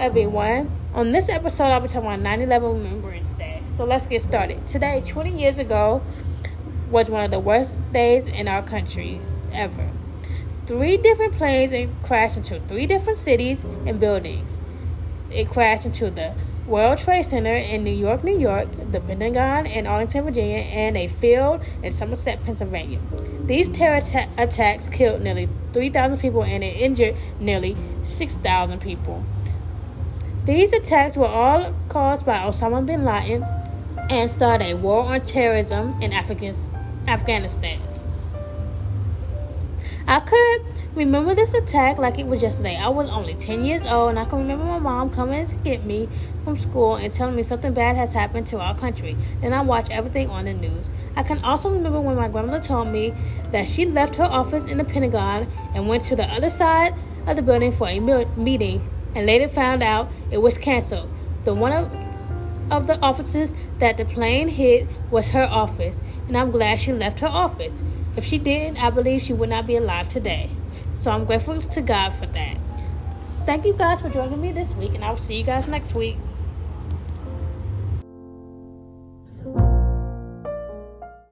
everyone. On this episode, I'll be talking about 9 11 Remembrance Day. So let's get started. Today, 20 years ago, was one of the worst days in our country ever. Three different planes crashed into three different cities and buildings. It crashed into the World Trade Center in New York, New York, the Pentagon in Arlington, Virginia, and a field in Somerset, Pennsylvania. These terror atta- attacks killed nearly 3,000 people and it injured nearly 6,000 people. These attacks were all caused by Osama bin Laden and started a war on terrorism in Afghanistan. I could remember this attack like it was yesterday. I was only 10 years old, and I can remember my mom coming to get me from school and telling me something bad has happened to our country. Then I watched everything on the news. I can also remember when my grandmother told me that she left her office in the Pentagon and went to the other side of the building for a meeting, and later found out it was canceled. The one of, of the offices that the plane hit was her office, and I'm glad she left her office. If she didn't, I believe she would not be alive today. So I'm grateful to God for that. Thank you guys for joining me this week, and I will see you guys next week.